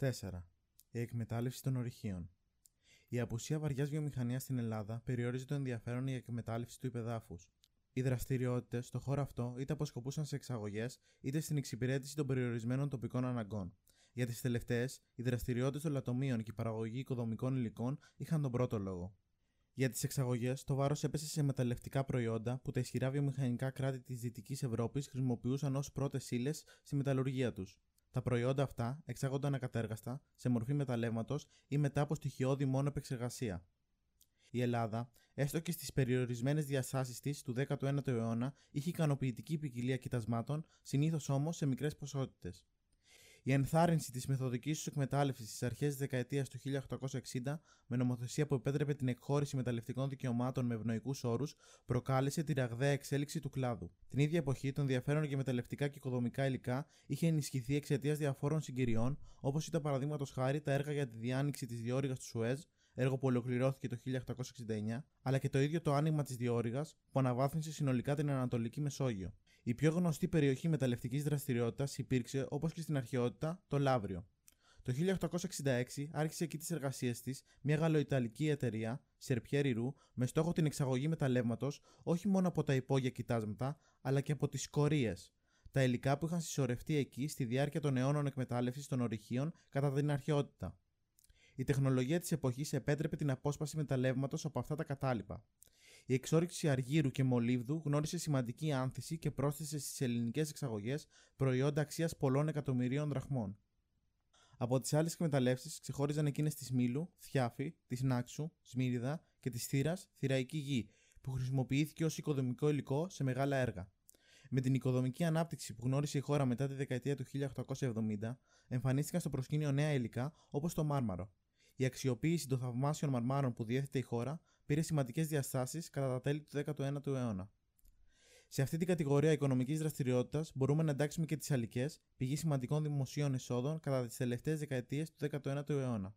4. Η εκμετάλλευση των ορυχείων. Η απουσία βαριάς βιομηχανίας στην Ελλάδα περιόριζε το ενδιαφέρον για εκμετάλλευση του υπεδάφους. Οι δραστηριότητες στο χώρο αυτό είτε αποσκοπούσαν σε εξαγωγές είτε στην εξυπηρέτηση των περιορισμένων τοπικών αναγκών. Για τις τελευταίες, οι δραστηριότητες των λατομείων και η παραγωγή οικοδομικών υλικών είχαν τον πρώτο λόγο. Για τις εξαγωγές, το βάρος έπεσε σε μεταλλευτικά προϊόντα που τα ισχυρά βιομηχανικά κράτη της Δυτικής Ευρώπης χρησιμοποιούσαν ως πρώτες ύλες στη μεταλλουργία τους. Τα προϊόντα αυτά εξάγονταν ακατέργαστα, σε μορφή μεταλλεύματος ή μετά από στοιχειώδη μόνο επεξεργασία. Η Ελλάδα, έστω και στις περιορισμένες διαστάσεις της του 19ου αιώνα, είχε ικανοποιητική ποικιλία κοιτασμάτων, συνήθως όμως σε μικρές ποσότητες. Η ενθάρρυνση της μεθοδικής τους εκμετάλλευσης στις αρχές της δεκαετίας του 1860, με νομοθεσία που επέτρεπε την εκχώρηση μεταλλευτικών δικαιωμάτων με ευνοϊκούς όρους, προκάλεσε τη ραγδαία εξέλιξη του κλάδου. Την ίδια εποχή, το ενδιαφέρον για μεταλλευτικά και οικοδομικά υλικά είχε ενισχυθεί εξαιτίας διαφόρων συγκυριών, όπως ήταν παραδείγματος χάρη τα έργα για τη διάνοιξη της διόρυγα του Σουέζ, έργο που ολοκληρώθηκε το 1869, αλλά και το ίδιο το άνοιγμα της διόρυγας που αναβάθμισε συνολικά την Ανατολική Μεσόγειο. Η πιο γνωστή περιοχή μεταλλευτικής δραστηριότητας υπήρξε, όπως και στην αρχαιότητα, το Λαύριο. Το 1866 άρχισε εκεί τις εργασίες της μια γαλλοϊταλική εταιρεία, Σερπιέρι Ρου, με στόχο την εξαγωγή μεταλλεύματος όχι μόνο από τα υπόγεια κοιτάσματα, αλλά και από τις σκορίες, τα υλικά που είχαν συσσωρευτεί εκεί στη διάρκεια των αιώνων εκμετάλλευσης των ορυχείων κατά την αρχαιότητα. Η τεχνολογία της εποχής επέτρεπε την απόσπαση μεταλλεύματος από αυτά τα κατάλοιπα. Η εξόριξη αργύρου και μολύβδου γνώρισε σημαντική άνθηση και πρόσθεσε στις ελληνικές εξαγωγές προϊόντα αξίας πολλών εκατομμυρίων δραχμών. Από τις άλλες εκμεταλλεύσεις ξεχώριζαν εκείνες τη Μήλου, Θιάφη, τη Νάξου, Σμύριδα και τη Θήρα, Θηραϊκή Γη, που χρησιμοποιήθηκε ως οικοδομικό υλικό σε μεγάλα έργα. Με την οικοδομική ανάπτυξη που γνώρισε η χώρα μετά τη δεκαετία του 1870, εμφανίστηκαν στο προσκήνιο νέα υλικά όπως το μάρμαρο. Η αξιοποίηση των θαυμάσιων μαρμάρων που διέθετε η χώρα πήρε σημαντικές διαστάσεις κατά τα τέλη του 19ου αιώνα. Σε αυτή την κατηγορία οικονομικής δραστηριότητας μπορούμε να εντάξουμε και τις αλικές, πηγή σημαντικών δημοσίων εσόδων κατά τις τελευταίες δεκαετίες του 19ου αιώνα.